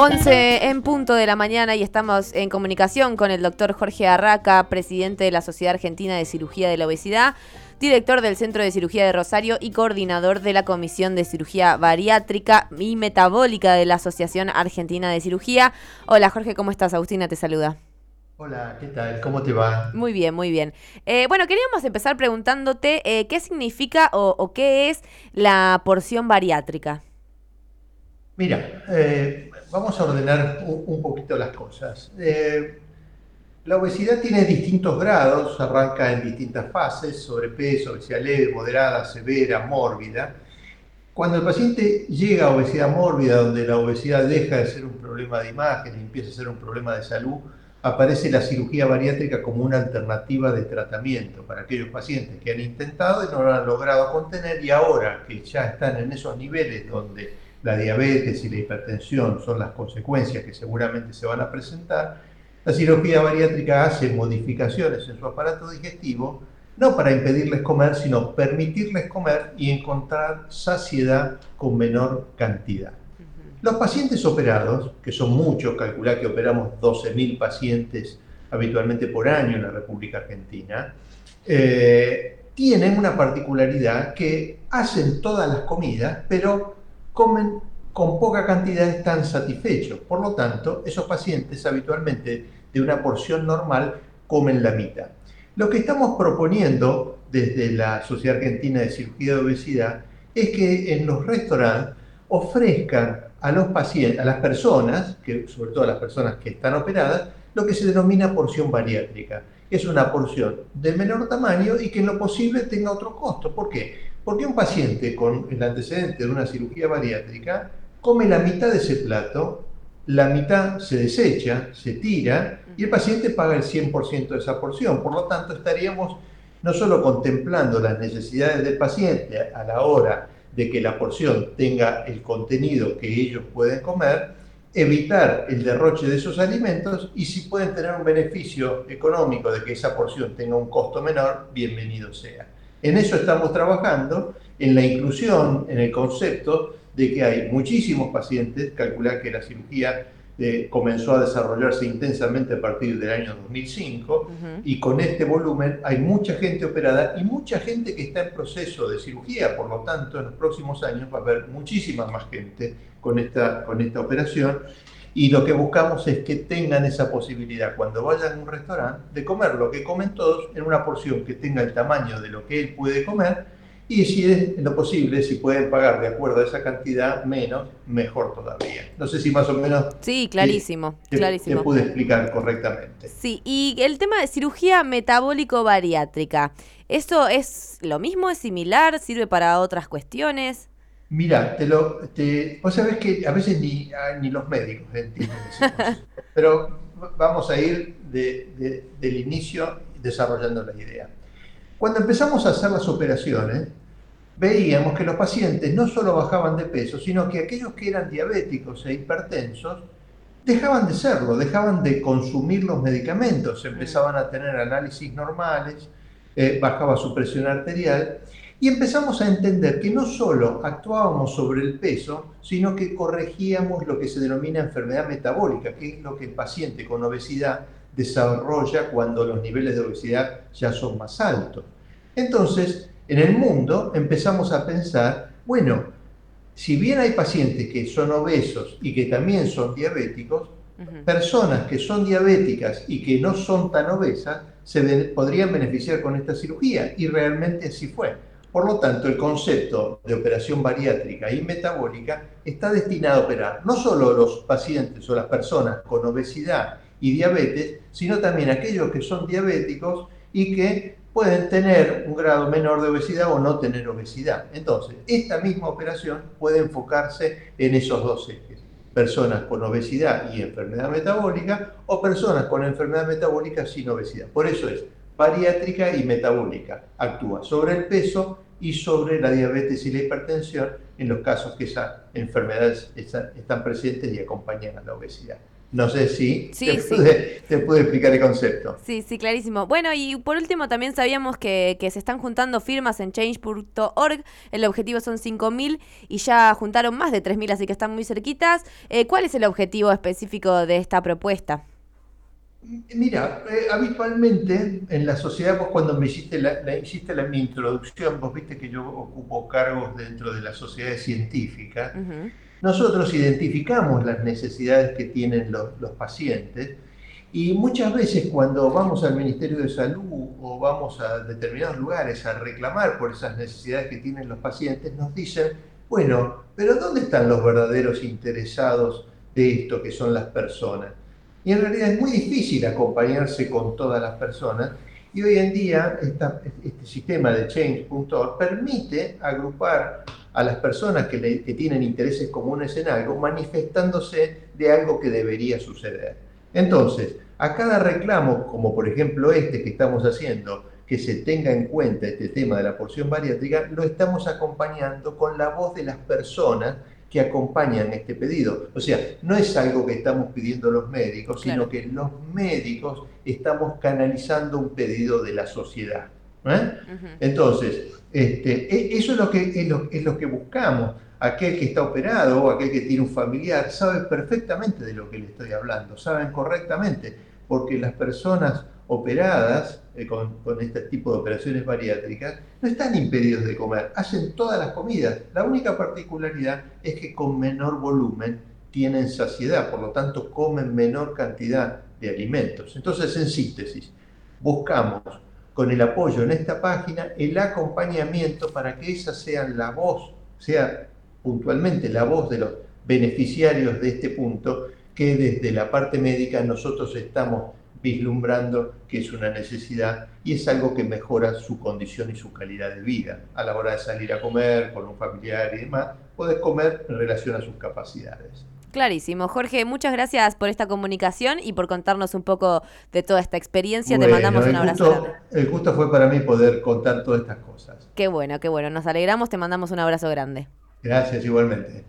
11 en punto de la mañana y estamos en comunicación con el doctor Jorge Arraca, presidente de la Sociedad Argentina de Cirugía de la Obesidad, director del Centro de Cirugía de Rosario y coordinador de la Comisión de Cirugía Bariátrica y Metabólica de la Asociación Argentina de Cirugía. Hola Jorge, ¿cómo estás? Agustina te saluda. Hola, ¿qué tal? ¿Cómo te va? Muy bien, muy bien. Eh, bueno, queríamos empezar preguntándote eh, qué significa o, qué es la porción bariátrica. Mira, eh, vamos a ordenar un, poquito las cosas. Eh, la obesidad tiene distintos grados, arranca en distintas fases, sobrepeso, obesidad leve, moderada, severa, mórbida. Cuando el paciente llega a obesidad mórbida, donde la obesidad deja de ser un problema de imagen y empieza a ser un problema de salud, aparece la cirugía bariátrica como una alternativa de tratamiento para aquellos pacientes que han intentado y no lo han logrado contener y ahora que ya están en esos niveles donde la diabetes y la hipertensión son las consecuencias que seguramente se van a presentar, la cirugía bariátrica hace modificaciones en su aparato digestivo, no para impedirles comer, sino permitirles comer y encontrar saciedad con menor cantidad. Los pacientes operados, que son muchos, calculá que operamos 12.000 pacientes habitualmente por año en la República Argentina, eh, tienen una particularidad que hacen todas las comidas, pero comen con poca cantidad están satisfechos. Por lo tanto, esos pacientes habitualmente de una porción normal comen la mitad. Lo que estamos proponiendo desde la Sociedad Argentina de Cirugía de Obesidad es que en los restaurantes ofrezcan a los pacientes, a las personas, sobre todo a las personas que están operadas, lo que se denomina porción bariátrica. Es una porción de menor tamaño y que en lo posible tenga otro costo. ¿Por qué? Porque un paciente con el antecedente de una cirugía bariátrica come la mitad de ese plato, la mitad se desecha, se tira y el paciente paga el 100% de esa porción. Por lo tanto, estaríamos no solo contemplando las necesidades del paciente a la hora de que la porción tenga el contenido que ellos pueden comer, evitar el derroche de esos alimentos y si pueden tener un beneficio económico de que esa porción tenga un costo menor, bienvenido sea. En eso estamos trabajando, en la inclusión, en el concepto de que hay muchísimos pacientes, calcular que la cirugía eh, comenzó a desarrollarse intensamente a partir del año 2005 y con este volumen hay mucha gente operada y mucha gente que está en proceso de cirugía, por lo tanto en los próximos años va a haber muchísima más gente con esta, con esta operación y lo que buscamos es que tengan esa posibilidad cuando vayan a un restaurante de comer lo que comen todos en una porción que tenga el tamaño de lo que él puede comer y si es lo posible, si pueden pagar de acuerdo a esa cantidad menos, mejor todavía. No sé si más o menos... Sí, clarísimo, te, clarísimo. pude explicar correctamente. Sí, y el tema de cirugía metabólico-bariátrica, ¿eso es lo mismo, es similar, sirve para otras cuestiones? Mira, te lo, te, vos sabés que a veces ni, ah, ni los médicos entienden eso. Pero vamos a ir del inicio desarrollando la idea. Cuando empezamos a hacer las operaciones, veíamos que los pacientes no solo bajaban de peso, sino que aquellos que eran diabéticos e hipertensos dejaban de serlo, dejaban de consumir los medicamentos, empezaban a tener análisis normales, eh, bajaba su presión arterial y empezamos a entender que no solo actuábamos sobre el peso, sino que corregíamos lo que se denomina enfermedad metabólica, que es lo que el paciente con obesidad desarrolla cuando los niveles de obesidad ya son más altos. Entonces, en el mundo empezamos a pensar, bueno, si bien hay pacientes que son obesos y que también son diabéticos, personas que son diabéticas y que no son tan obesas se podrían beneficiar con esta cirugía y realmente así fue. Por lo tanto, el concepto de operación bariátrica y metabólica está destinado a operar no solo los pacientes o las personas con obesidad y diabetes, sino también aquellos que son diabéticos y que pueden tener un grado menor de obesidad o no tener obesidad. Entonces, esta misma operación puede enfocarse en esos dos ejes. Personas con obesidad y enfermedad metabólica o personas con enfermedad metabólica sin obesidad. Por eso es bariátrica y metabólica. Actúa sobre el peso y sobre la diabetes y la hipertensión en los casos que esas enfermedades están presentes y acompañan a la obesidad. No sé si Sí, te, sí. Pude, te pude explicar el concepto. Sí, sí, clarísimo. Bueno, y por último también sabíamos que, que se están juntando firmas en change.org. El objetivo son 5.000 y ya juntaron más de 3.000, así que están muy cerquitas. Eh, ¿Cuál es el objetivo específico de esta propuesta? Mira, eh, habitualmente en la sociedad, vos cuando me hiciste la, la- hiciste la, mi introducción, vos viste que yo ocupo cargos dentro de las sociedades científicas. Nosotros identificamos las necesidades que tienen los, los pacientes y muchas veces cuando vamos al Ministerio de Salud o vamos a determinados lugares a reclamar por esas necesidades que tienen los pacientes, nos dicen, bueno, pero ¿dónde están los verdaderos interesados de esto que son las personas? Y en realidad es muy difícil acompañarse con todas las personas y hoy en día esta- este sistema de change.org permite agrupar a las personas que, le- que tienen intereses comunes en algo, manifestándose de algo que debería suceder. Entonces, a cada reclamo, como por ejemplo este que estamos haciendo, que se tenga en cuenta este tema de la porción bariátrica, lo estamos acompañando con la voz de las personas que acompañan este pedido. O sea, no es algo que estamos pidiendo los médicos, Claro. sino que los médicos estamos canalizando un pedido de la sociedad. ¿eh? Entonces, este, e- eso es lo, que, es, lo, es lo que buscamos. Aquel que está operado o aquel que tiene un familiar sabe perfectamente de lo que le estoy hablando, saben correctamente, porque las personas operadas eh, con, con este tipo de operaciones bariátricas no están impedidos de comer, hacen todas las comidas. La única particularidad es que con menor volumen tienen saciedad, por lo tanto comen menor cantidad de alimentos. Entonces, en síntesis, buscamos con el apoyo en esta página el acompañamiento para que esa sea la voz, sea puntualmente la voz de los beneficiarios de este punto que desde la parte médica nosotros estamos vislumbrando que es una necesidad y es algo que mejora su condición y su calidad de vida. A la hora de salir a comer con un familiar y demás, puedes comer en relación a sus capacidades. Clarísimo. Jorge, muchas gracias por esta comunicación y por contarnos un poco de toda esta experiencia. Te mandamos un abrazo gusto- grande. El gusto fue para mí poder contar todas estas cosas. Qué bueno, qué bueno. Nos alegramos, te mandamos un abrazo grande. Gracias igualmente.